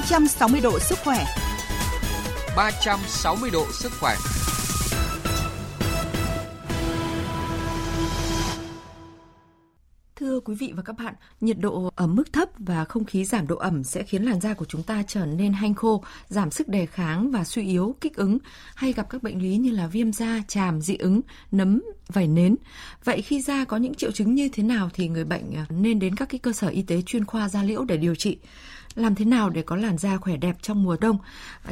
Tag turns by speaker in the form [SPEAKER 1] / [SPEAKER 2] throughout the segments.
[SPEAKER 1] 360 độ sức khỏe.
[SPEAKER 2] 360 độ sức khỏe.
[SPEAKER 3] Thưa quý vị và các bạn, nhiệt độ ở mức thấp và không khí giảm độ ẩm sẽ khiến làn da của chúng ta trở nên hanh khô, giảm sức đề kháng và suy yếu, kích ứng, hay gặp các bệnh lý như là viêm da, tràm, dị ứng, nấm, vảy nến. Vậy khi da có những triệu chứng như thế nào thì người bệnh à, nên đến các cái cơ sở y tế chuyên khoa da liễu để điều trị làm thế nào để có làn da khỏe đẹp trong mùa đông.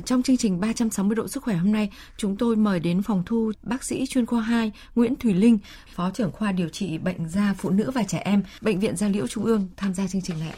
[SPEAKER 3] Trong chương trình 360 độ sức khỏe hôm nay, chúng tôi mời đến phòng thu bác sĩ chuyên khoa 2 Nguyễn Thùy Linh, Phó trưởng khoa điều trị bệnh da phụ nữ và trẻ em, Bệnh viện Da Liễu Trung ương tham gia chương trình này.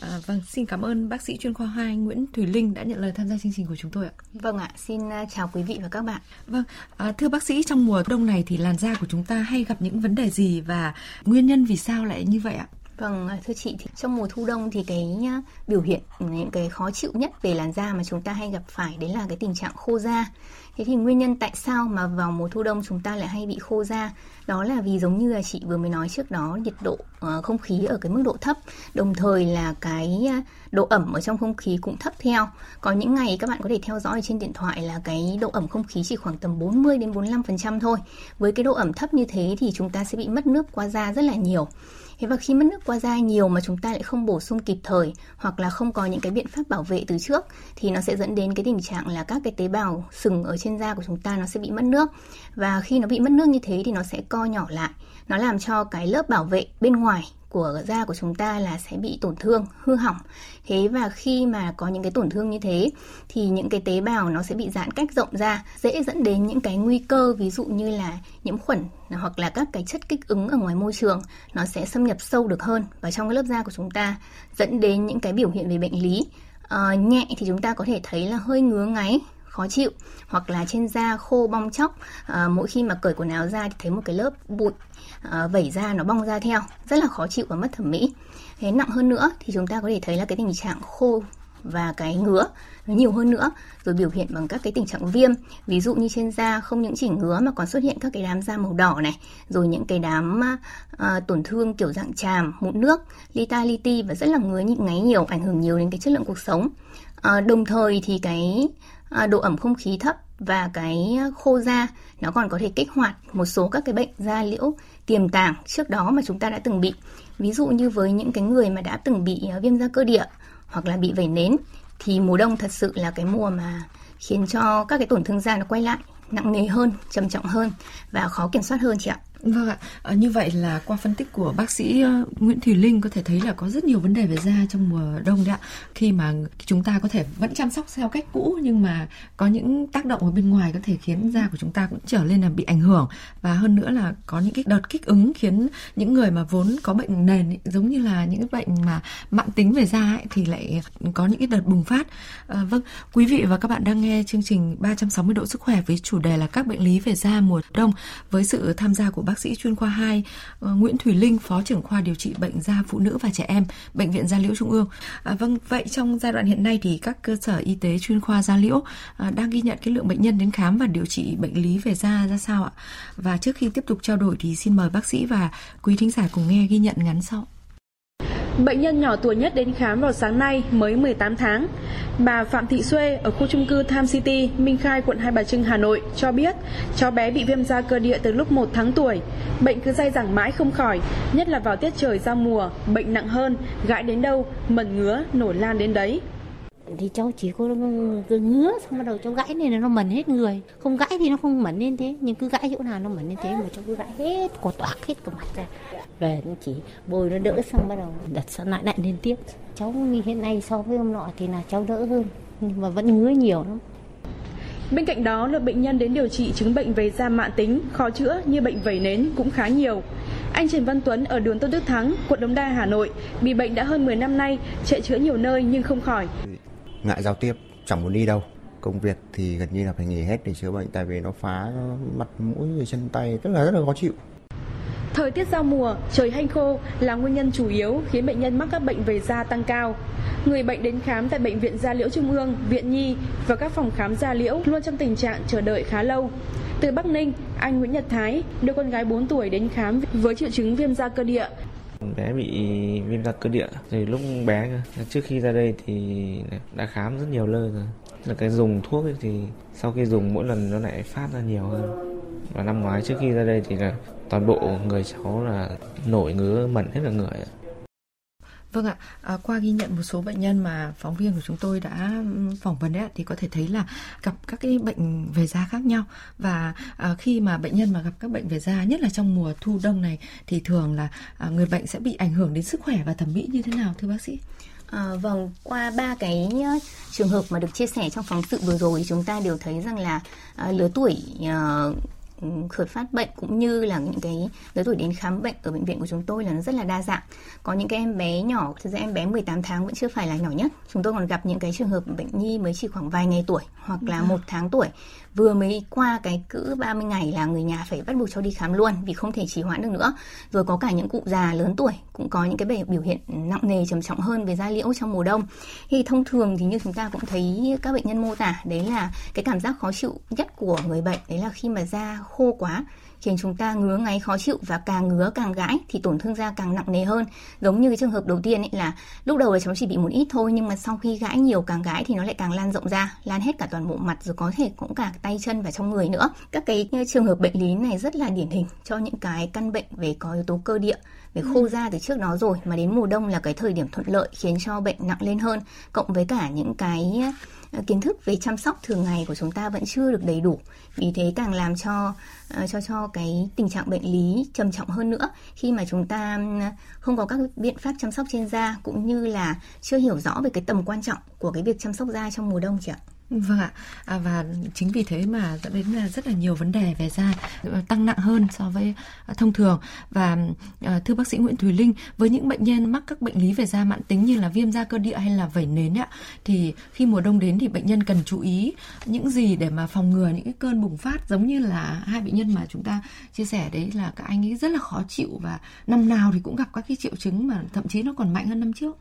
[SPEAKER 3] À, vâng, xin cảm ơn bác sĩ chuyên khoa 2 Nguyễn Thùy Linh đã nhận lời tham gia chương trình của chúng tôi ạ.
[SPEAKER 4] Vâng ạ, xin à, chào quý vị và các bạn.
[SPEAKER 3] Vâng, à, thưa bác sĩ, trong mùa đông này thì làn da của chúng ta hay gặp những vấn đề gì và nguyên nhân vì sao lại như vậy ạ?
[SPEAKER 4] Vâng, à, thưa chị thì trong mùa thu đông thì cái biểu hiện ừ, những cái khó chịu nhất về làn da mà chúng ta hay gặp phải đấy là cái tình trạng khô da. Thế thì nguyên nhân tại sao mà vào mùa thu đông chúng ta lại hay bị khô da? Đó là vì giống như là chị vừa mới nói trước đó, nhiệt độ ờ, không khí ở cái mức độ thấp, đồng thời là cái à, độ ẩm ở trong không khí cũng thấp theo. Có những ngày các bạn có thể theo dõi trên điện thoại là cái độ ẩm không khí chỉ khoảng tầm 40 đến 45% thôi. Với cái độ ẩm thấp như thế thì chúng ta sẽ bị mất nước qua da rất là nhiều. Thế và khi mất nước qua da nhiều mà chúng ta lại không bổ sung kịp thời, hoặc là không có những cái biện pháp bảo vệ từ trước, thì nó sẽ dẫn đến cái tình trạng là các cái tế bào sừng ở trên da của chúng ta nó sẽ bị mất nước. Và khi nó bị mất nước như thế thì nó sẽ co nhỏ lại. Nó làm cho cái lớp bảo vệ bên ngoài của da của chúng ta là sẽ bị tổn thương, hư hỏng. Thế và khi mà có những cái tổn thương như thế thì những cái tế bào nó sẽ bị giãn cách rộng ra, dễ dẫn đến những cái nguy cơ ví dụ như là nhiễm khuẩn hoặc là các cái chất kích ứng ở ngoài môi trường nó sẽ xâm nhập sâu được hơn vào trong cái lớp da của chúng ta dẫn đến những cái biểu hiện về bệnh lý. À, nhẹ thì chúng ta có thể thấy là hơi ngứa ngáy khó chịu hoặc là trên da khô bong chóc. À, mỗi khi mà cởi quần áo ra thì thấy một cái lớp bụi. Ờ, vẩy ra nó bong ra theo. Rất là khó chịu và mất thẩm mỹ. Thế nặng hơn nữa thì chúng ta có thể thấy là cái tình trạng khô và cái ngứa nó nhiều hơn nữa rồi biểu hiện bằng các cái tình trạng viêm. Ví dụ như trên da không những chỉ ngứa mà còn xuất hiện các cái đám da màu đỏ này rồi những cái đám uh, tổn thương kiểu dạng tràm mụn nước lita li ti và rất là ngứa nhịn ngáy nhiều ảnh hưởng nhiều đến cái chất lượng cuộc sống. Uh, đồng thời thì cái uh, độ ẩm không khí thấp và cái khô da nó còn có thể kích hoạt một số các cái bệnh da liễu tiềm tàng trước đó mà chúng ta đã từng bị ví dụ như với những cái người mà đã từng bị ờ, viêm da cơ địa hoặc là bị vẩy nến thì mùa đông thật sự là cái mùa mà khiến cho các cái tổn thương da nó quay lại nặng nề hơn, trầm trọng hơn và khó kiểm soát hơn chị ạ.
[SPEAKER 3] Vâng ạ, à, như vậy là qua phân tích của bác sĩ ờ, Nguyễn Thùy Linh có thể thấy là có rất nhiều vấn đề về da trong mùa đông đấy ạ. Khi mà chúng ta có thể vẫn chăm sóc theo cách cũ nhưng mà có những tác động ở bên ngoài có thể khiến da của chúng ta cũng trở lên là bị ảnh hưởng và hơn nữa là có những cái đợt kích ứng khiến những người mà vốn có bệnh nền ấy, giống như là những cái bệnh mà mãn tính về da ấy, thì lại có những cái đợt bùng phát. À, vâng, quý vị và các bạn đang nghe chương trình 360 độ sức khỏe với chủ đề là các bệnh lý về da mùa đông với sự tham gia của bác sĩ chuyên khoa 2 ờ, Nguyễn Thủy Linh, phó trưởng khoa điều trị bệnh da phụ nữ và trẻ em, bệnh viện Da Liễu Trung ương. À, vâng, vậy trong giai đoạn hiện nay thì các cơ sở y tế chuyên khoa da liễu à, đang ghi nhận cái lượng bệnh nhân đến khám và điều trị bệnh lý về da ra sao ạ? Và trước khi tiếp tục trao đổi thì xin mời bác sĩ và quý thính giả cùng nghe ghi nhận ngắn sau.
[SPEAKER 5] Bệnh nhân nhỏ tuổi nhất đến khám vào sáng nay mới 18 tháng. Bà Phạm Thị Xuê ở khu trung cư Tham City, Minh Khai, quận Hai Bà Trưng, Hà Nội cho biết cháu bé bị viêm da cơ địa từ lúc 1 tháng tuổi. Bệnh cứ dai dẳng mãi không khỏi, nhất là vào tiết trời giao mùa, bệnh nặng hơn, gãi đến đâu, mẩn ngứa, nổi lan đến đấy
[SPEAKER 6] thì cháu chỉ có cứ ngứa xong bắt đầu cháu gãi nên là nó mẩn hết người. Không gãi thì nó không mẩn lên thế nhưng cứ gãi chỗ nào nó mẩn lên thế mà cháu cứ gãi hết cột toạc hết cả mặt ra. Về chỉ bôi nó đỡ xong bắt đầu đặt sẵn lại lại lên tiếp. Cháu như hiện nay so với hôm nọ thì là cháu đỡ hơn nhưng mà vẫn ngứa nhiều lắm.
[SPEAKER 5] Bên cạnh đó, lượng bệnh nhân đến điều trị chứng bệnh về da mạn tính, khó chữa như bệnh vẩy nến cũng khá nhiều. Anh Trần Văn Tuấn ở đường Tôn Đức Thắng, quận Đống Đa, Hà Nội, bị bệnh đã hơn 10 năm nay, chạy chữa nhiều nơi nhưng không khỏi
[SPEAKER 7] ngại giao tiếp chẳng muốn đi đâu công việc thì gần như là phải nghỉ hết để chữa bệnh tại vì nó phá mặt mũi rồi chân tay rất là rất là khó chịu
[SPEAKER 5] Thời tiết giao mùa, trời hanh khô là nguyên nhân chủ yếu khiến bệnh nhân mắc các bệnh về da tăng cao. Người bệnh đến khám tại bệnh viện Da Liễu Trung ương, Viện Nhi và các phòng khám da liễu luôn trong tình trạng chờ đợi khá lâu. Từ Bắc Ninh, anh Nguyễn Nhật Thái đưa con gái 4 tuổi đến khám với triệu chứng viêm da cơ địa
[SPEAKER 1] bé bị viêm da cơ địa. Từ lúc bé cơ. trước khi ra đây thì đã khám rất nhiều nơi rồi. Là cái dùng thuốc ấy thì sau khi dùng mỗi lần nó lại phát ra nhiều hơn. Và năm ngoái trước khi ra đây thì là toàn bộ người cháu là nổi ngứa, mẩn hết cả người
[SPEAKER 3] Vâng ạ, à, qua ghi nhận một số bệnh nhân mà phóng viên của chúng tôi đã phỏng vấn đấy thì có thể thấy là gặp các cái bệnh về da khác nhau và à, khi mà bệnh nhân mà gặp các bệnh về da nhất là trong mùa thu đông này thì thường là à, người bệnh sẽ bị ảnh hưởng đến sức khỏe và thẩm mỹ như thế nào thưa bác sĩ?
[SPEAKER 4] À, vâng, qua ba cái trường hợp mà được chia sẻ trong phóng sự vừa rồi chúng ta đều thấy rằng là à, lứa tuổi à, khởi phát bệnh cũng như là những cái lứa tuổi đến khám bệnh ở bệnh viện của chúng tôi là nó rất là đa dạng. Có những cái em bé nhỏ, thực ra em bé 18 tháng vẫn chưa phải là nhỏ nhất. Chúng tôi còn gặp những cái trường hợp bệnh nhi mới chỉ khoảng vài ngày tuổi hoặc là một tháng tuổi vừa mới qua cái cữ 30 ngày là người nhà phải bắt buộc cho đi khám luôn vì không thể trì hoãn được nữa. Rồi có cả những cụ già lớn tuổi, cũng có những cái biểu hiện nặng nề, trầm trọng hơn về da liễu trong mùa đông. Thì thông thường thì như chúng ta cũng thấy các bệnh nhân mô tả, đấy là cái cảm giác khó chịu nhất của người bệnh, đấy là khi mà da khô quá khiến chúng ta ngứa ngáy khó chịu và càng ngứa càng gãi thì tổn thương da càng nặng nề hơn. Giống như cái trường hợp đầu tiên ấy là lúc đầu là cháu chỉ bị một ít thôi nhưng mà sau khi gãi nhiều càng gãi thì nó lại càng lan rộng ra, lan hết cả toàn bộ mặt rồi có thể cũng cả tay chân và trong người nữa. Các cái ờ, trường hợp bệnh lý này rất là điển hình cho những cái căn bệnh về có yếu tố cơ địa về khô ừ. da từ trước đó rồi mà đến mùa đông là cái thời điểm thuận lợi khiến cho bệnh nặng lên hơn cộng với cả những cái Ờ, kiến thức về chăm sóc thường ngày của chúng ta vẫn chưa được đầy đủ vì thế càng làm cho ờ, cho cho cái tình trạng bệnh lý trầm trọng hơn nữa khi mà chúng ta không có các biện pháp chăm sóc trên da cũng như là chưa hiểu rõ về cái tầm quan trọng của cái việc chăm sóc da trong mùa đông chị ạ.
[SPEAKER 3] Vâng ạ, à, và chính vì thế mà dẫn đến là rất là nhiều vấn đề về da tăng nặng hơn so với à, thông thường. Và à, thưa bác sĩ Nguyễn Thùy Linh, với những bệnh nhân mắc các bệnh lý về da mãn tính như là viêm da cơ địa hay là vẩy nến ạ, thì khi mùa đông đến thì bệnh nhân cần chú ý những gì để mà phòng ngừa những cái cơn bùng phát giống như là hai bệnh nhân mà chúng ta chia sẻ đấy là các anh ấy rất là khó chịu và năm nào thì cũng gặp các cái triệu chứng mà thậm chí nó còn mạnh hơn năm trước.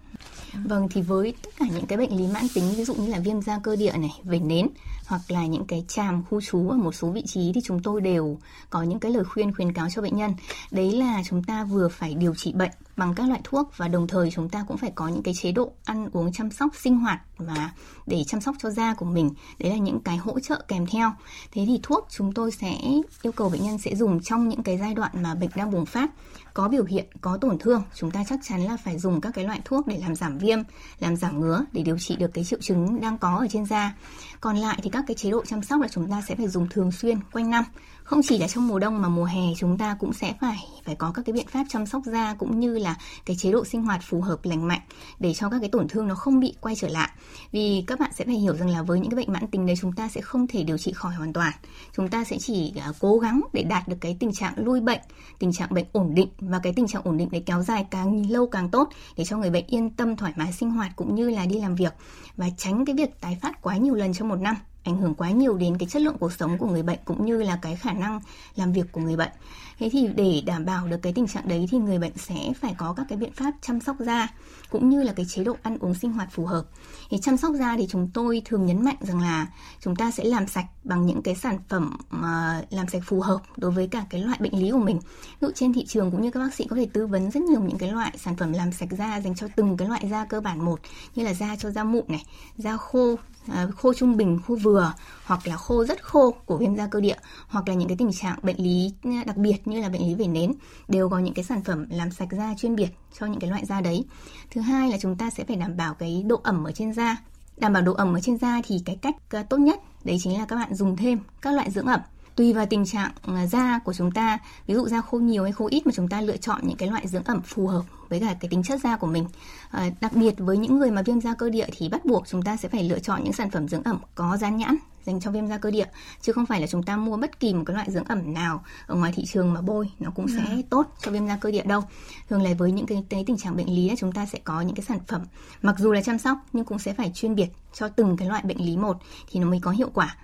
[SPEAKER 4] Vâng thì với tất cả những cái bệnh lý mãn tính ví dụ như là viêm da cơ địa này, về nến hoặc là những cái tràm khu trú ở một số vị trí thì chúng tôi đều có những cái lời khuyên khuyến cáo cho bệnh nhân. Đấy là chúng ta vừa phải điều trị bệnh bằng các loại thuốc và đồng thời chúng ta cũng phải có những cái chế độ ăn uống chăm sóc sinh hoạt và để chăm sóc cho da của mình. Đấy là những cái hỗ trợ kèm theo. Thế thì thuốc chúng tôi sẽ yêu cầu bệnh nhân sẽ dùng trong những cái giai đoạn mà bệnh đang bùng phát có biểu hiện, có tổn thương, chúng ta chắc chắn là phải dùng các cái loại thuốc để làm giảm viêm, làm giảm ngứa để điều trị được cái triệu chứng đang có ở trên da còn lại thì các cái chế độ chăm sóc là chúng ta sẽ phải dùng thường xuyên quanh năm. Không chỉ là trong mùa đông mà mùa hè chúng ta cũng sẽ phải phải có các cái biện pháp chăm sóc da cũng như là cái chế độ sinh hoạt phù hợp lành mạnh để cho các cái tổn thương nó không bị quay trở lại. Vì các bạn sẽ phải hiểu rằng là với những cái bệnh mãn tính đấy chúng ta sẽ không thể điều trị khỏi hoàn toàn. Chúng ta sẽ chỉ uh, cố gắng để đạt được cái tình trạng lui bệnh tình trạng bệnh ổn định và cái tình trạng ổn định đấy kéo dài càng lâu càng tốt để cho người bệnh yên tâm thoải mái sinh hoạt cũng như là đi làm việc và tránh cái việc tái phát quá nhiều lần trong một năm ảnh hưởng quá nhiều đến cái chất lượng cuộc sống của người bệnh cũng như là cái khả năng làm việc của người bệnh. Thế thì để đảm bảo được cái tình trạng đấy thì người bệnh sẽ phải có các cái biện pháp chăm sóc da cũng như là cái chế độ ăn uống sinh hoạt phù hợp. Thì chăm sóc da thì chúng tôi thường nhấn mạnh rằng là chúng ta sẽ làm sạch bằng những cái sản phẩm mà làm sạch phù hợp đối với cả cái loại bệnh lý của mình. Ví dụ trên thị trường cũng như các bác sĩ có thể tư vấn rất nhiều những cái loại sản phẩm làm sạch da dành cho từng cái loại da cơ bản một như là da cho da mụn này, da khô, À, khô trung bình, khô vừa hoặc là khô rất khô của viêm da cơ địa hoặc là những cái tình trạng bệnh lý ừ, đặc biệt như là bệnh lý về nến đều có những cái sản phẩm làm sạch da chuyên biệt cho những cái loại da đấy. Thứ hai là chúng ta sẽ phải đảm bảo cái độ ẩm ở trên da. Đảm bảo độ ẩm ở trên da thì cái cách ờ, tốt nhất đấy chính là các bạn dùng thêm các loại dưỡng ẩm tùy vào tình trạng à, da của chúng ta ví dụ da khô nhiều hay khô ít mà chúng ta lựa chọn những cái loại dưỡng ẩm phù hợp với cả cái tính chất da của mình. À, đặc biệt với những người mà viêm da cơ địa thì bắt buộc chúng ta sẽ phải lựa chọn những sản phẩm dưỡng ẩm có dán nhãn dành cho viêm da cơ địa chứ không phải là chúng ta mua bất kỳ một cái loại dưỡng ẩm nào ở ngoài thị trường mà bôi nó cũng sẽ ừ. tốt cho viêm da cơ địa đâu. Thường là với những cái, cái tình trạng bệnh lý chúng ta sẽ có những cái sản phẩm mặc dù là chăm sóc nhưng cũng sẽ phải chuyên biệt cho từng cái loại bệnh lý một thì nó mới có hiệu quả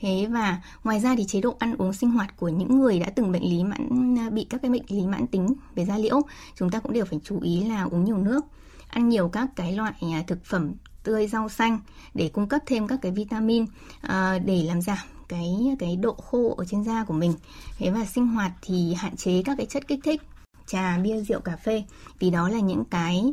[SPEAKER 4] Thế và ngoài ra thì chế độ ăn uống sinh hoạt của những người đã từng bệnh lý mãn à, bị các cái bệnh lý mãn tính về da liễu, chúng ta cũng đều phải chú ý là uống nhiều nước, ăn nhiều các cái loại à, thực phẩm tươi rau xanh để cung cấp thêm các cái vitamin à, để làm giảm cái cái độ khô ở trên da của mình. Thế và sinh hoạt thì hạn chế các cái chất kích thích trà, bia, rượu, cà phê. Vì đó là những cái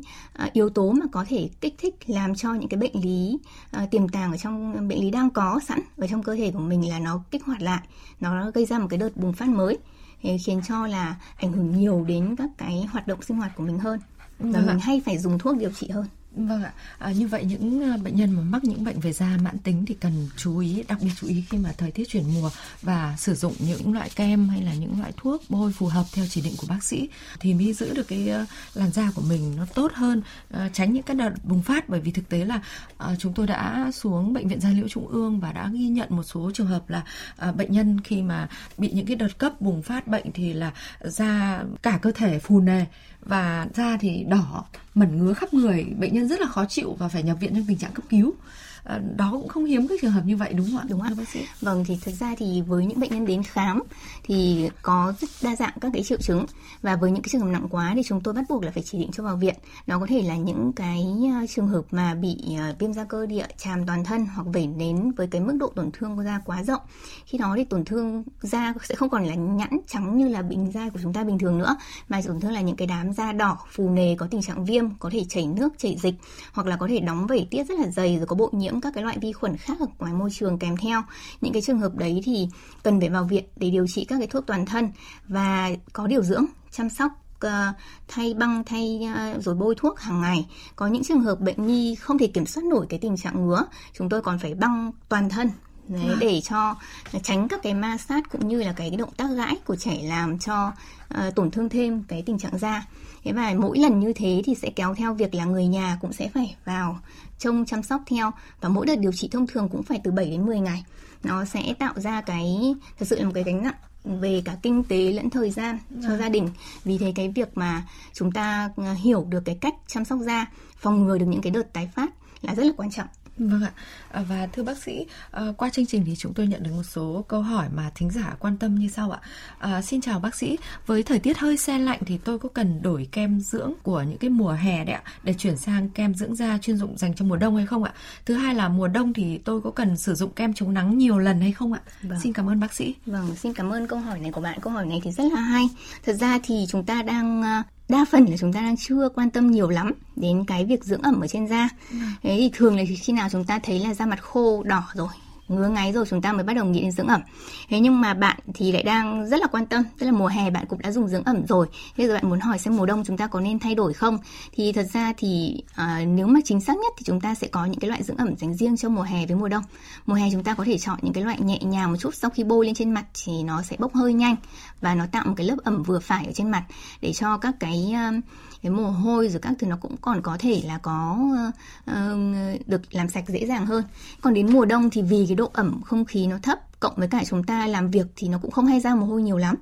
[SPEAKER 4] uh, yếu tố mà có thể kích thích làm cho những cái bệnh lý uh, tiềm tàng ở trong bệnh lý đang có sẵn ở trong cơ thể của mình là nó kích hoạt lại, nó gây ra một cái đợt bùng phát mới khiến cho là ảnh hưởng nhiều đến các cái hoạt động sinh hoạt của mình hơn. Và vâng mình hay phải dùng thuốc điều trị hơn
[SPEAKER 3] Vâng ạ, à, như vậy những ờ, bệnh nhân mà mắc những bệnh về da mãn tính thì cần chú ý, đặc biệt chú ý khi mà thời tiết chuyển mùa và sử dụng những loại kem hay là những loại thuốc bôi phù hợp theo chỉ định của bác sĩ thì mới giữ được cái ờ, làn da của mình nó tốt hơn, à, tránh những cái đợt bùng phát. Bởi vì thực tế là chúng tôi đã xuống bệnh viện da liễu trung ương và đã ghi nhận một số trường hợp là bệnh nhân khi mà bị những cái đợt cấp bùng phát bệnh thì là da cả cơ thể phù nề và da thì đỏ mẩn ngứa khắp người, bệnh nhân rất là khó chịu và phải nhập viện trong tình trạng cấp cứu đó cũng không hiếm các trường hợp như vậy đúng không ạ?
[SPEAKER 4] Đúng ạ. Bác sĩ. Vâng thì thực ra thì với những bệnh nhân đến khám thì có rất đa dạng các cái triệu chứng. Và với những cái trường hợp nặng quá thì chúng tôi bắt buộc là phải chỉ định cho vào viện. Nó có thể là những cái ờ, trường hợp mà bị ờ, viêm da cơ địa tràm toàn thân hoặc vẩy nến với cái mức độ tổn thương của da quá rộng. Khi đó thì tổn thương da sẽ không còn là nhẵn trắng như là bình da của chúng ta bình thường nữa mà tổn thương là những cái đám da đỏ phù nề có tình trạng viêm có thể chảy nước chảy dịch hoặc là có thể đóng vẩy tiết rất là dày rồi có bội nhiễm các cái loại vi khuẩn khác ở ngoài môi trường kèm theo. Những cái trường hợp đấy thì cần phải vào viện để điều trị các cái thuốc toàn thân và có điều dưỡng, chăm sóc ờ, thay băng, thay ờ, rồi bôi thuốc hàng ngày. Có những trường hợp bệnh nhi không thể kiểm soát nổi cái tình trạng ngứa, chúng tôi còn phải băng toàn thân. Đấy, à. để cho tránh các cái ma sát cũng như là cái, cái động tác gãi của trẻ làm cho uh, tổn thương thêm cái tình trạng da thế và mỗi lần như thế thì sẽ kéo theo việc là người nhà cũng sẽ phải vào trông chăm sóc theo và mỗi đợt điều trị thông thường cũng phải từ 7 đến 10 ngày nó sẽ tạo ra cái thật sự là một cái gánh nặng về cả kinh tế lẫn thời gian cho à. gia đình vì thế cái việc mà chúng ta ờ, hiểu được cái cách chăm sóc da phòng ngừa được những cái đợt tái phát là rất là quan trọng
[SPEAKER 3] Vâng ạ. À, và thưa bác sĩ, à, qua chương trình thì chúng tôi nhận được một số câu hỏi mà thính giả quan tâm như sau ạ. À, xin chào bác sĩ, với thời tiết hơi se lạnh thì tôi có cần đổi kem dưỡng của những cái mùa hè đấy ạ để chuyển sang kem dưỡng da chuyên dụng dành cho mùa đông hay không ạ? Thứ hai là mùa đông thì tôi có cần sử dụng kem chống nắng nhiều lần hay không ạ? Vâng. Xin cảm ơn bác sĩ.
[SPEAKER 4] Vâng, xin cảm ơn câu hỏi này của bạn. Câu hỏi này thì rất là hay. Thật ra thì chúng ta đang đa phần là chúng ta đang chưa quan tâm nhiều lắm đến cái việc dưỡng ẩm ở trên da. Ừ. Thế thì thường là khi nào chúng ta thấy là da mặt khô đỏ rồi ngứa ngáy rồi chúng ta mới bắt đầu nghĩ đến dưỡng ẩm. Thế nhưng mà bạn thì lại đang rất là quan tâm tức là mùa hè bạn cũng đã dùng dưỡng ẩm rồi. Bây giờ bạn muốn hỏi xem mùa đông chúng ta có nên thay đổi không? Thì thật ra thì à, nếu mà chính xác nhất thì chúng ta sẽ có những cái loại dưỡng ẩm dành riêng cho mùa hè với mùa đông. Mùa hè chúng ta có thể chọn những cái loại nhẹ nhàng một chút sau khi bôi lên trên mặt thì nó sẽ bốc hơi nhanh và nó tạo một cái lớp ẩm vừa phải ở trên mặt để cho các cái ờ, cái mồ hôi rồi các thứ nó cũng còn có thể là có uh, được làm sạch dễ dàng hơn. Còn đến mùa đông thì vì cái độ ẩm không khí nó thấp cộng với cả chúng ta làm việc thì nó cũng không hay ra mồ hôi nhiều lắm.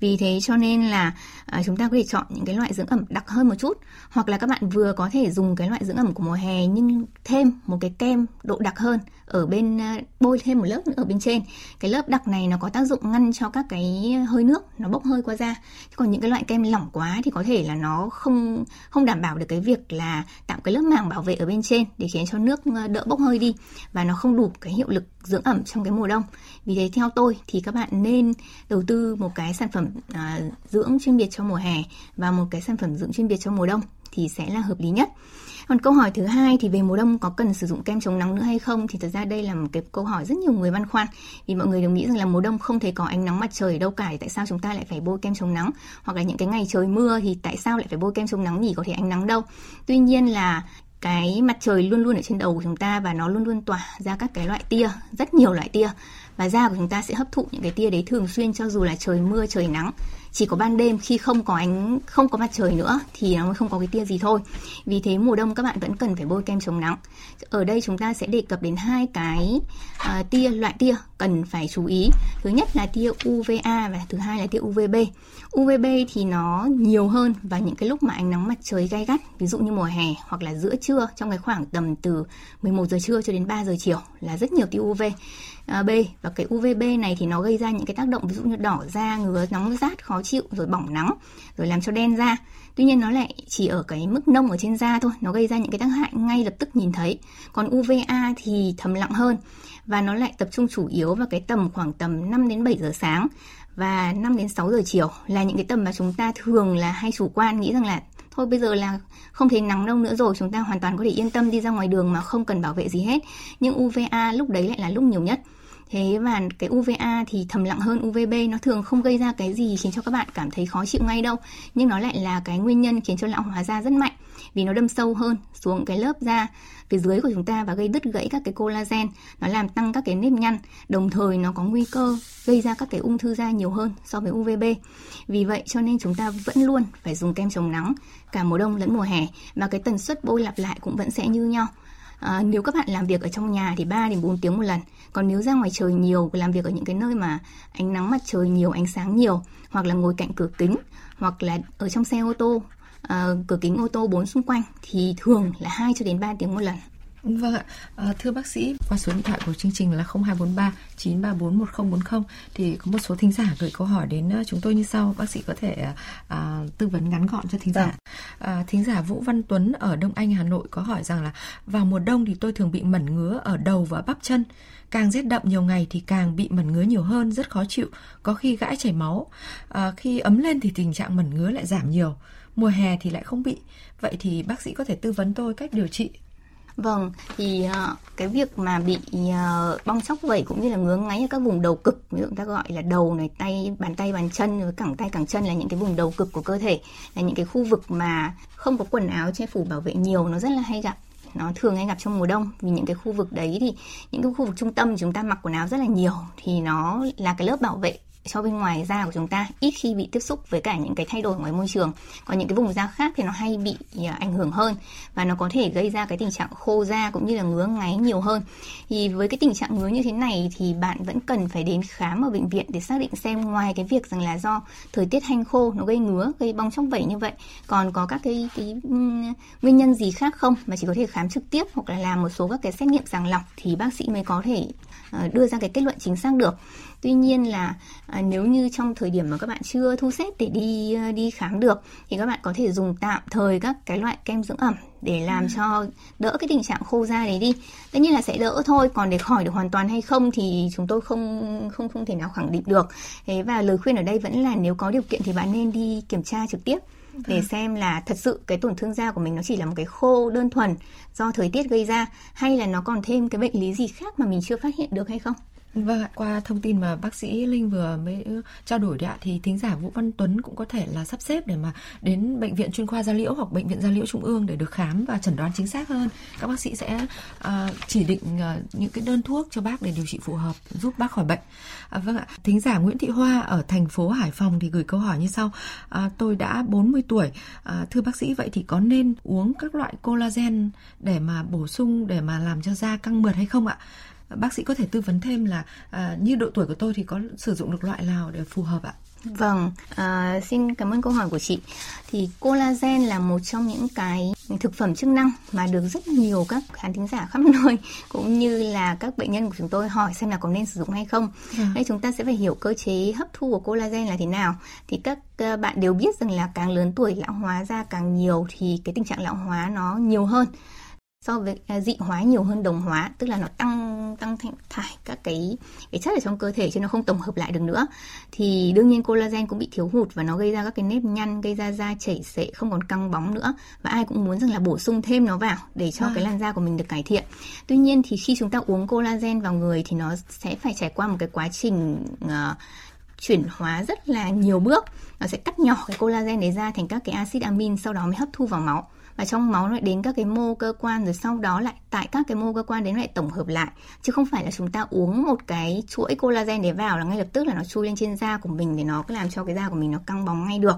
[SPEAKER 4] Vì thế cho nên là à, chúng ta có thể chọn những cái loại dưỡng ẩm đặc hơn một chút. Hoặc là các bạn vừa có thể dùng cái loại dưỡng ẩm của mùa hè nhưng thêm một cái kem độ đặc hơn ở bên à, bôi thêm một lớp nữa ở bên trên. Cái lớp đặc này nó có tác dụng ngăn cho các cái hơi nước nó bốc hơi qua da. Còn những cái loại kem lỏng quá thì có thể là nó không không đảm bảo được cái việc là tạo cái lớp màng bảo vệ ở bên trên để khiến cho nước à, đỡ bốc hơi đi. Và nó không đủ cái hiệu lực dưỡng ẩm trong cái mùa đông. Vì thế theo tôi thì các bạn nên đầu tư một cái sản phẩm à, dưỡng chuyên biệt cho mùa hè và một cái sản phẩm dưỡng chuyên biệt cho mùa đông thì sẽ là hợp lý nhất. Còn câu hỏi thứ hai thì về mùa đông có cần sử dụng kem chống nắng nữa hay không? Thì thật ra đây là một cái câu hỏi rất nhiều người băn khoăn. Vì mọi người đều nghĩ rằng là mùa đông không thể có ánh nắng mặt trời ở đâu cả thì tại sao chúng ta lại phải bôi kem chống nắng? Hoặc là những cái ngày trời mưa thì tại sao lại phải bôi kem chống nắng nhỉ? Có thể ánh nắng đâu. Tuy nhiên là cái mặt trời luôn luôn ở trên đầu của chúng ta và nó luôn luôn tỏa ra các cái loại tia, rất nhiều loại tia. Và da của chúng ta sẽ hấp thụ những cái tia đấy thường xuyên cho dù là trời mưa, trời nắng chỉ có ban đêm khi không có ánh không có mặt trời nữa thì nó mới không có cái tia gì thôi. Vì thế mùa đông các bạn vẫn cần phải bôi kem chống nắng. Ở đây chúng ta sẽ đề cập đến hai cái uh, tia loại tia cần phải chú ý. Thứ nhất là tia UVA và thứ hai là tia UVB UVB thì nó nhiều hơn vào những cái lúc mà ánh nắng mặt trời gay gắt ví dụ như mùa hè hoặc là giữa trưa trong cái khoảng tầm từ 11 giờ trưa cho đến 3 giờ chiều là rất nhiều tia UV à, B. Và cái UVB này thì nó gây ra những cái tác động ví dụ như đỏ da, ngứa, nóng rát, khó khó chịu, rồi bỏng nắng, rồi làm cho đen da. Tuy nhiên nó lại chỉ ở cái mức nông ở trên da thôi, nó gây ra những cái tác hại ngay lập tức nhìn thấy. Còn UVA thì thầm lặng hơn và nó lại tập trung chủ yếu vào cái tầm khoảng tầm 5 đến 7 giờ sáng và 5 đến 6 giờ chiều là những cái tầm mà chúng ta thường là hay chủ quan, nghĩ rằng là thôi bây giờ là không thấy nắng đâu nữa rồi, chúng ta hoàn toàn có thể yên tâm đi ra ngoài đường mà không cần bảo vệ gì hết. Nhưng UVA lúc đấy lại là lúc nhiều nhất thế và cái UVA thì thầm lặng hơn UVB nó thường không gây ra cái gì khiến cho các bạn cảm thấy khó chịu ngay đâu. Nhưng nó lại là cái nguyên nhân khiến cho lão hóa da rất mạnh, vì nó đâm sâu hơn xuống cái lớp da, phía dưới của chúng ta và gây đứt gãy các cái collagen. Nó làm tăng các cái nếp nhăn, đồng thời nó có nguy cơ gây ra các cái ung thư da nhiều hơn so với UVB vì vậy cho nên chúng ta vẫn luôn phải dùng kem chống nắng cả mùa đông lẫn mùa hè, và cái tần suất bôi lặp lại cũng vẫn sẽ như nhau. À, nếu các bạn làm việc ở trong nhà thì 3 đến 4 tiếng một lần. Còn nếu ra ngoài trời nhiều, làm việc ở những cái nơi mà ánh nắng mặt trời nhiều, ánh sáng nhiều, hoặc là ngồi cạnh cửa kính, hoặc là ở trong xe ô tô, à, cửa kính ô tô bốn xung quanh thì thường là 2 cho đến 3 tiếng một lần.
[SPEAKER 3] Vâng ạ, à, thưa bác sĩ, qua số điện thoại của chương trình là 0243 934 1040 thì có một số thính giả gửi câu hỏi đến chúng tôi như sau, bác sĩ có thể à, tư vấn ngắn gọn cho thính giả. À, thính giả Vũ Văn Tuấn ở Đông Anh Hà Nội có hỏi rằng là vào mùa đông thì tôi thường bị mẩn ngứa ở đầu và bắp chân, càng rét đậm nhiều ngày thì càng bị mẩn ngứa nhiều hơn, rất khó chịu, có khi gãi chảy máu. À, khi ấm lên thì tình trạng mẩn ngứa lại giảm nhiều, mùa hè thì lại không bị. Vậy thì bác sĩ có thể tư vấn tôi cách điều trị
[SPEAKER 4] Vâng, thì uh, cái việc mà bị uh, bong chóc vẩy cũng như là ngứa ngáy ở các vùng đầu cực, ví dụ ta gọi là đầu này, tay, bàn tay, bàn chân, rồi cẳng tay, cẳng chân là những cái vùng đầu cực của cơ thể, là những cái khu vực mà không có quần áo che phủ bảo vệ nhiều, nó rất là hay gặp. Nó thường hay gặp trong mùa đông vì những cái khu vực đấy thì những cái khu vực trung tâm chúng ta mặc quần áo rất là nhiều thì nó là cái lớp bảo vệ cho bên ngoài da của chúng ta ít khi bị tiếp xúc với cả những cái thay đổi ngoài môi trường. Còn những cái vùng da khác thì nó hay bị à, ảnh hưởng hơn và nó có thể gây ra cái tình trạng khô da cũng như là ngứa ngáy nhiều hơn. Thì với cái tình trạng ngứa như thế này thì bạn vẫn cần phải đến khám ở bệnh viện để xác định xem ngoài cái việc rằng là do thời tiết hanh khô nó gây ngứa gây bong chóc vẩy như vậy còn có các cái, cái nguyên nhân gì khác không? Mà chỉ có thể khám trực tiếp hoặc là làm một số các cái xét nghiệm sàng lọc thì bác sĩ mới có thể ờ, đưa ra cái kết luận chính xác được tuy nhiên là à, nếu như trong thời điểm mà các bạn chưa thu xếp để đi à, đi khám được thì các bạn có thể dùng tạm thời các cái loại kem dưỡng ẩm để làm ừ. cho đỡ cái tình trạng khô da đấy đi tất nhiên là sẽ đỡ thôi còn để khỏi được hoàn toàn hay không thì chúng tôi không không không thể nào khẳng định được thế và lời khuyên ở đây vẫn là nếu có điều kiện thì bạn nên đi kiểm tra trực tiếp để ừ. xem là thật sự cái tổn thương da của mình nó chỉ là một cái khô đơn thuần do thời tiết gây ra hay là nó còn thêm cái bệnh lý gì khác mà mình chưa phát hiện được hay không
[SPEAKER 3] Vâng, qua thông tin mà bác sĩ Linh vừa mới trao đổi đấy ạ, thì thính giả Vũ Văn Tuấn cũng có thể là sắp xếp để mà đến bệnh viện chuyên khoa da liễu hoặc bệnh viện da liễu trung ương để được khám và chẩn đoán chính xác hơn. Các bác sĩ sẽ uh, chỉ định uh, những cái đơn thuốc cho bác để điều trị phù hợp, giúp bác khỏi bệnh. À, vâng ạ, thính giả Nguyễn Thị Hoa ở thành phố Hải Phòng thì gửi câu hỏi như sau: à, Tôi đã 40 tuổi, à, thưa bác sĩ vậy thì có nên uống các loại collagen để mà bổ sung để mà làm cho da căng mượt hay không ạ? Bác sĩ có thể tư vấn thêm là à, như độ tuổi của tôi thì có sử dụng được loại nào để phù hợp ạ?
[SPEAKER 4] Vâng, à, xin cảm ơn câu hỏi của chị. Thì collagen là một trong những cái thực phẩm chức năng mà được rất nhiều các khán thính giả khắp nơi cũng như là các bệnh nhân của chúng tôi hỏi xem là có nên sử dụng hay không. À. Đây chúng ta sẽ phải hiểu cơ chế hấp thu của collagen là thế nào. Thì các uh, bạn đều biết rằng là càng lớn tuổi lão hóa da càng nhiều thì cái tình trạng lão hóa nó nhiều hơn so với à, dị hóa nhiều hơn đồng hóa tức là nó tăng tăng thải các cái cái chất ở trong cơ thể chứ nó không tổng hợp lại được nữa. Thì đương nhiên collagen cũng bị thiếu hụt và nó gây ra các cái nếp nhăn gây ra da chảy xệ không còn căng bóng nữa. Và ai cũng muốn rằng là bổ sung thêm nó vào để cho à. cái làn da của mình được cải thiện. Tuy nhiên thì khi chúng ta uống collagen vào người thì nó sẽ phải trải qua một cái quá trình uh, chuyển hóa rất là nhiều bước. Nó sẽ cắt nhỏ cái collagen đấy ra thành các cái axit amin sau đó mới hấp thu vào máu và trong máu lại đến các cái mô cơ quan rồi sau đó lại tại các cái mô cơ quan đến lại tổng hợp lại. Chứ không phải là chúng ta uống một cái chuỗi collagen để vào là ngay lập tức là nó chui lên trên da của mình để nó làm cho cái da của mình nó căng bóng ngay được.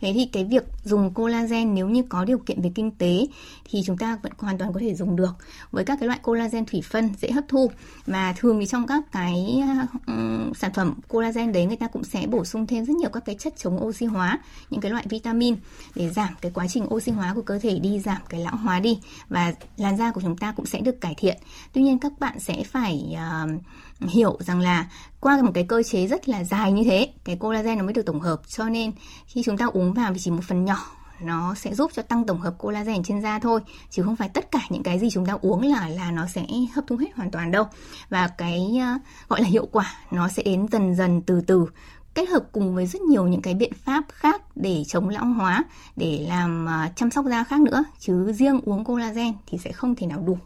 [SPEAKER 4] Thế thì cái việc dùng collagen nếu như có điều kiện về kinh tế thì chúng ta vẫn hoàn toàn có thể dùng được. Với các cái loại collagen thủy phân dễ hấp thu. Mà thường thì trong các cái um, sản phẩm collagen đấy người ta cũng sẽ bổ sung thêm rất nhiều các cái chất chống oxy hóa những cái loại vitamin để giảm cái quá trình oxy hóa của cơ thể để đi giảm cái lão hóa đi và làn da của chúng ta cũng sẽ được cải thiện. Tuy nhiên các bạn sẽ phải uh, hiểu rằng là qua một cái cơ chế rất là dài như thế, cái collagen nó mới được tổng hợp. Cho nên khi chúng ta uống vào thì chỉ một phần nhỏ nó sẽ giúp cho tăng tổng hợp collagen trên da thôi chứ không phải tất cả những cái gì chúng ta uống là là nó sẽ hấp thu hết hoàn toàn đâu. Và cái uh, gọi là hiệu quả nó sẽ đến dần dần từ từ kết hợp cùng với rất nhiều những cái biện pháp khác để chống lão hóa để làm uh, chăm sóc da khác nữa. Chứ riêng uống collagen thì sẽ không thể nào đủ.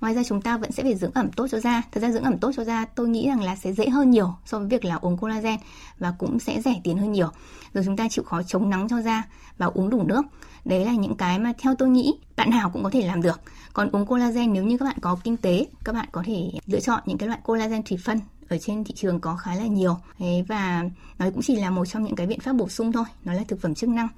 [SPEAKER 4] Ngoài ra chúng ta vẫn sẽ phải dưỡng ẩm tốt cho da. Thật ra dưỡng ẩm tốt cho da tôi nghĩ rằng là sẽ dễ hơn nhiều so với việc là uống collagen và cũng sẽ rẻ tiền hơn nhiều. Rồi chúng ta chịu khó chống nắng cho da và uống đủ nước. Đấy là những cái mà theo tôi nghĩ bạn nào cũng có thể làm được. Còn uống collagen nếu như các bạn có kinh tế các bạn có thể lựa chọn những cái loại collagen thủy phân ở trên thị trường có khá là nhiều. Thế và nó cũng chỉ là một trong những cái biện pháp bổ sung thôi, nó là thực phẩm chức năng.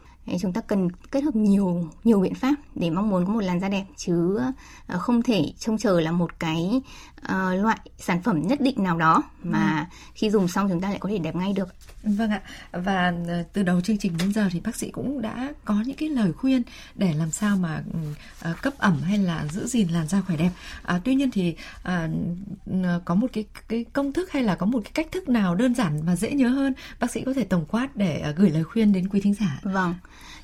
[SPEAKER 4] Chúng ta cần kết hợp nhiều nhiều biện pháp để mong muốn có một làn da đẹp, chứ ờ, không thể trông chờ là một cái uh, loại sản phẩm nhất định nào đó mà ừ. khi dùng xong chúng ta lại có thể đẹp ngay được.
[SPEAKER 3] Vâng ạ. Và ờ, từ đầu chương trình đến giờ thì bác sĩ cũng đã có những cái lời khuyên để làm sao mà uh, cấp ẩm hay là giữ gìn làn da khỏe đẹp. À, tuy nhiên thì uh, có một cái cái công thức hay là có một cái cách thức nào đơn giản mà dễ nhớ hơn, bác sĩ có thể tổng quát để uh, gửi lời khuyên đến quý thính giả.
[SPEAKER 4] Vâng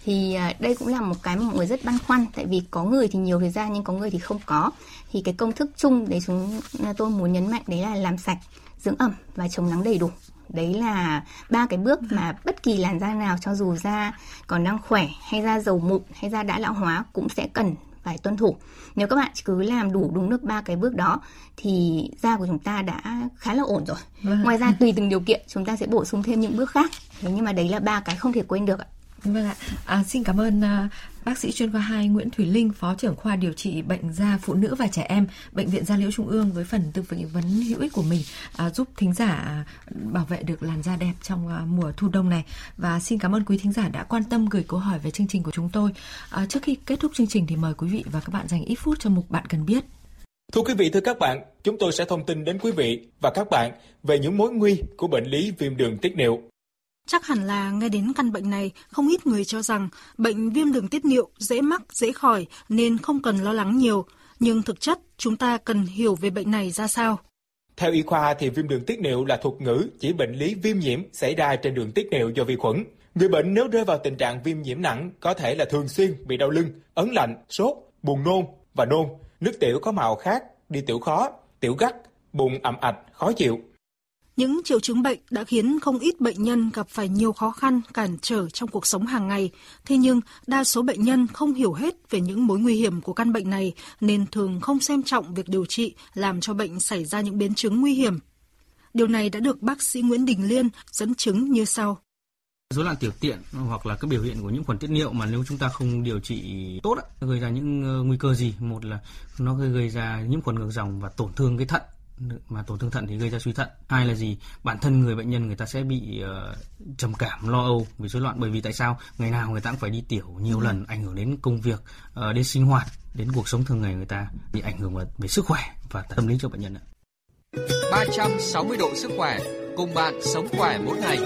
[SPEAKER 4] thì à, đây cũng là một cái mà mọi người rất băn khoăn tại vì có người thì nhiều thời gian nhưng có người thì không có. Thì cái công thức chung để chúng à, tôi muốn nhấn mạnh đấy là làm sạch dưỡng ẩm và chống nắng đầy đủ. Đấy là ba cái bước mà bất kỳ làn da nào cho dù da còn đang khỏe hay da dầu mụn hay da đã lão hóa cũng sẽ cần phải tuân thủ. Nếu các bạn cứ làm đủ đúng được ba cái bước đó thì da của chúng ta đã khá là ổn rồi. Vâng. ngoài ra tùy từng điều kiện chúng ta sẽ bổ sung thêm những bước khác. Thế nhưng mà đấy là ba cái không thể quên được ạ
[SPEAKER 3] Vâng ạ. À, xin cảm ơn uh, bác sĩ chuyên khoa 2 Nguyễn Thủy Linh, phó trưởng khoa điều trị bệnh da phụ nữ và trẻ em, bệnh viện Da Liễu Trung ương với phần tư vấn hữu ích của mình uh, giúp thính giả à, bảo vệ được làn da đẹp trong uh, mùa thu đông này. Và xin cảm ơn quý thính giả đã quan tâm gửi câu hỏi về chương trình của chúng tôi. Uh, trước khi kết thúc chương trình thì mời quý vị và các bạn dành ít phút cho mục bạn cần biết.
[SPEAKER 2] Thưa quý vị, thưa các bạn, chúng tôi sẽ thông tin đến quý vị và các bạn về những mối nguy của bệnh lý viêm đường tiết niệu.
[SPEAKER 8] Chắc hẳn là nghe đến căn bệnh này, không ít người cho rằng bệnh viêm đường tiết niệu dễ mắc, dễ khỏi nên không cần lo lắng nhiều. Nhưng thực chất, chúng ta cần hiểu về bệnh này ra sao.
[SPEAKER 2] Theo y khoa thì viêm đường tiết niệu là thuật ngữ chỉ bệnh lý viêm nhiễm xảy ra trên đường tiết niệu do vi khuẩn. Người bệnh nếu rơi vào tình trạng viêm nhiễm nặng có thể là thường xuyên bị đau lưng, ấn lạnh, sốt, buồn nôn và nôn, nước tiểu có màu khác, đi tiểu khó, tiểu gắt, bụng ẩm ạch, khó chịu.
[SPEAKER 8] Những triệu chứng bệnh đã khiến không ít bệnh nhân gặp phải nhiều khó khăn, cản trở trong cuộc sống hàng ngày. Thế nhưng, đa số bệnh nhân không hiểu hết về những mối nguy hiểm của căn bệnh này nên thường không xem trọng việc điều trị làm cho bệnh xảy ra những biến chứng nguy hiểm. Điều này đã được bác sĩ Nguyễn Đình Liên dẫn chứng như sau.
[SPEAKER 9] Rối loạn tiểu tiện hoặc là các biểu hiện của những khuẩn tiết niệu mà nếu chúng ta không điều trị tốt gây ra những ờ, nguy cơ gì? Một là nó gây ra nhiễm khuẩn ngược dòng và tổn thương cái thận mà tổn thương thận thì gây ra suy thận. Hai là gì? Bản thân người bệnh nhân người ta sẽ bị uh, trầm cảm lo âu vì rối loạn bởi vì tại sao? Ngày nào người ta cũng phải đi tiểu nhiều ừ. lần ảnh hưởng đến công việc uh, đến sinh hoạt đến cuộc sống thường ngày người ta bị ảnh hưởng về sức khỏe và tâm lý cho bệnh nhân ạ.
[SPEAKER 10] 360 độ sức khỏe cùng bạn sống khỏe mỗi ngày.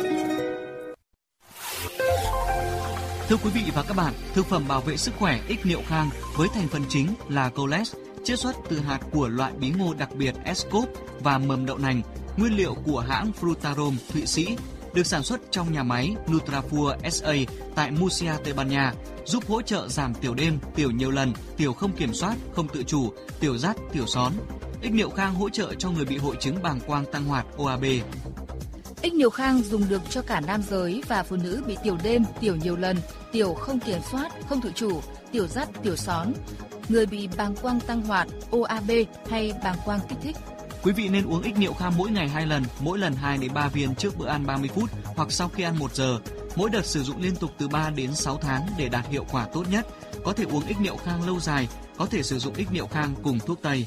[SPEAKER 10] Thưa quý vị và các bạn, thực phẩm bảo vệ sức khỏe ích niệu khang với thành phần chính là coles chiết xuất từ hạt của loại bí ngô đặc biệt Escop và mầm đậu nành, nguyên liệu của hãng Frutarom Thụy Sĩ, được sản xuất trong nhà máy Nutrafur SA tại Murcia, Tây Ban Nha, giúp hỗ trợ giảm tiểu đêm, tiểu nhiều lần, tiểu không kiểm soát, không tự chủ, tiểu rắt, tiểu són. Ích niệu khang hỗ trợ cho người bị hội chứng bàng quang tăng hoạt OAB.
[SPEAKER 11] Ích niệu khang dùng được cho cả nam giới và phụ nữ bị tiểu đêm, tiểu nhiều lần, tiểu không kiểm soát, không tự chủ, tiểu rắt, tiểu són, người bị bàng quang tăng hoạt, OAB hay bàng quang kích thích.
[SPEAKER 10] Quý vị nên uống ích niệu kham mỗi ngày 2 lần, mỗi lần 2 đến 3 viên trước bữa ăn 30 phút hoặc sau khi ăn 1 giờ. Mỗi đợt sử dụng liên tục từ 3 đến 6 tháng để đạt hiệu quả tốt nhất. Có thể uống ích niệu khang lâu dài, có thể sử dụng ích niệu khang cùng thuốc tây.